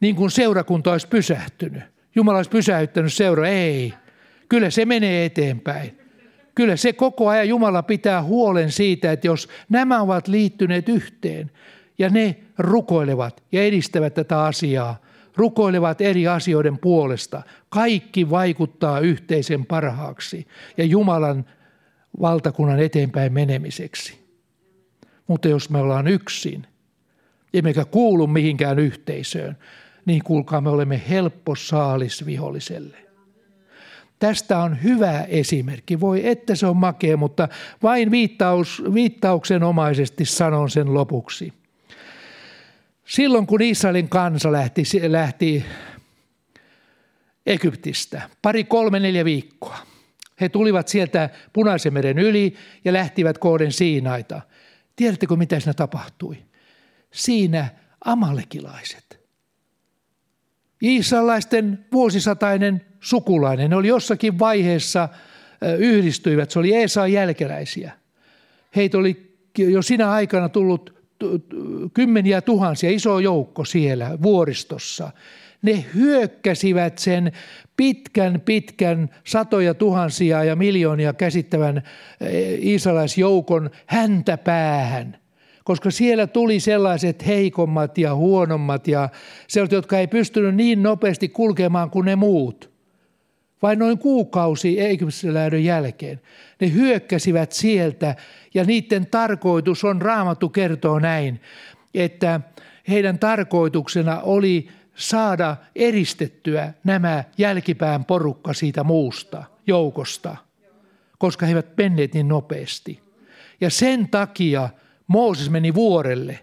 Niin kuin seurakunta olisi pysähtynyt. Jumala olisi pysäyttänyt seura. Ei. Kyllä se menee eteenpäin. Kyllä se koko ajan Jumala pitää huolen siitä, että jos nämä ovat liittyneet yhteen ja ne rukoilevat ja edistävät tätä asiaa, rukoilevat eri asioiden puolesta, kaikki vaikuttaa yhteisen parhaaksi ja Jumalan valtakunnan eteenpäin menemiseksi. Mutta jos me ollaan yksin, emmekä kuulu mihinkään yhteisöön, niin kuulkaa me olemme helppo saalis viholliselle. Tästä on hyvä esimerkki. Voi että se on makea, mutta vain viittaus, viittauksenomaisesti sanon sen lopuksi. Silloin kun Israelin kansa lähti, lähti Egyptistä, pari, kolme, neljä viikkoa. He tulivat sieltä Punaisen meren yli ja lähtivät kohden Siinaita. Tiedättekö, mitä siinä tapahtui? Siinä amalekilaiset. Israelaisten vuosisatainen sukulainen. Ne oli jossakin vaiheessa yhdistyivät. Se oli Eesaan jälkeläisiä. Heitä oli jo sinä aikana tullut kymmeniä tuhansia, iso joukko siellä vuoristossa. Ne hyökkäsivät sen pitkän, pitkän satoja tuhansia ja miljoonia käsittävän israelaisjoukon häntä päähän. Koska siellä tuli sellaiset heikommat ja huonommat ja sellaiset, jotka ei pystynyt niin nopeasti kulkemaan kuin ne muut. Vain noin kuukausi Egyptistä lähdön jälkeen. Ne hyökkäsivät sieltä ja niiden tarkoitus on, Raamattu kertoo näin, että heidän tarkoituksena oli saada eristettyä nämä jälkipään porukka siitä muusta joukosta, koska he eivät menneet niin nopeasti. Ja sen takia Mooses meni vuorelle.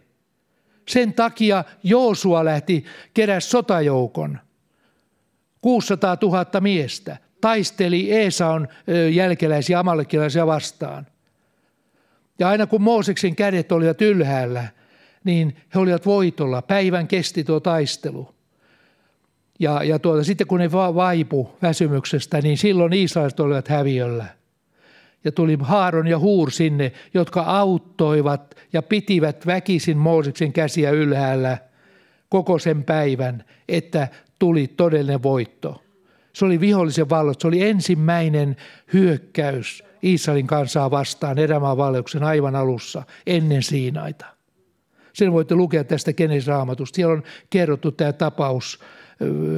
Sen takia Joosua lähti keräs sotajoukon. 600 000 miestä taisteli Eesaon jälkeläisiä amallekilaisia vastaan. Ja aina kun Mooseksen kädet olivat ylhäällä, niin he olivat voitolla. Päivän kesti tuo taistelu. Ja, ja tuota, sitten kun ne vaipu väsymyksestä, niin silloin Israelit olivat häviöllä. Ja tuli Haaron ja Huur sinne, jotka auttoivat ja pitivät väkisin Mooseksen käsiä ylhäällä koko sen päivän, että tuli todellinen voitto. Se oli vihollisen vallot, se oli ensimmäinen hyökkäys Israelin kansaa vastaan erämaan valleuksen aivan alussa ennen Siinaita. Sen voitte lukea tästä Kenes-raamatusta. Siellä on kerrottu tämä tapaus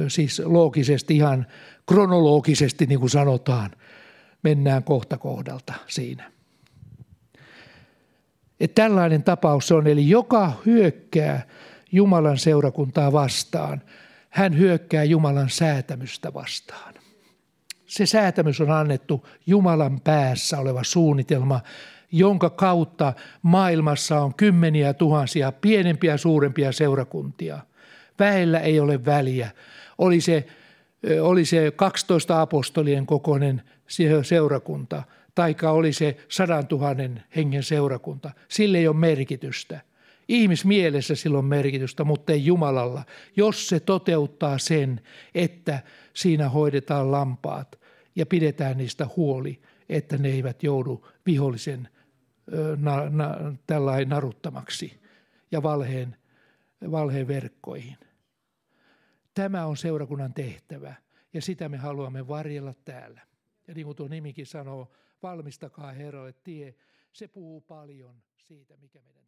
siis loogisesti, ihan kronologisesti niin kuin sanotaan. Mennään kohta kohdalta siinä. Et tällainen tapaus se on, eli joka hyökkää Jumalan seurakuntaa vastaan, hän hyökkää Jumalan säätämystä vastaan. Se säätämys on annettu Jumalan päässä oleva suunnitelma, jonka kautta maailmassa on kymmeniä tuhansia pienempiä suurempia seurakuntia. Väellä ei ole väliä. Oli se, oli se 12 apostolien kokoinen seurakunta, taika oli se sadan tuhannen hengen seurakunta. Sille ei ole merkitystä. Ihmismielessä sillä on merkitystä, mutta ei Jumalalla, jos se toteuttaa sen, että siinä hoidetaan lampaat ja pidetään niistä huoli, että ne eivät joudu vihollisen na, na, tällainen naruttamaksi ja valheen, valheen verkkoihin. Tämä on seurakunnan tehtävä ja sitä me haluamme varjella täällä. Ja niin kuin tuo nimikin sanoo, valmistakaa Herralle tie, se puhuu paljon siitä, mikä meidän.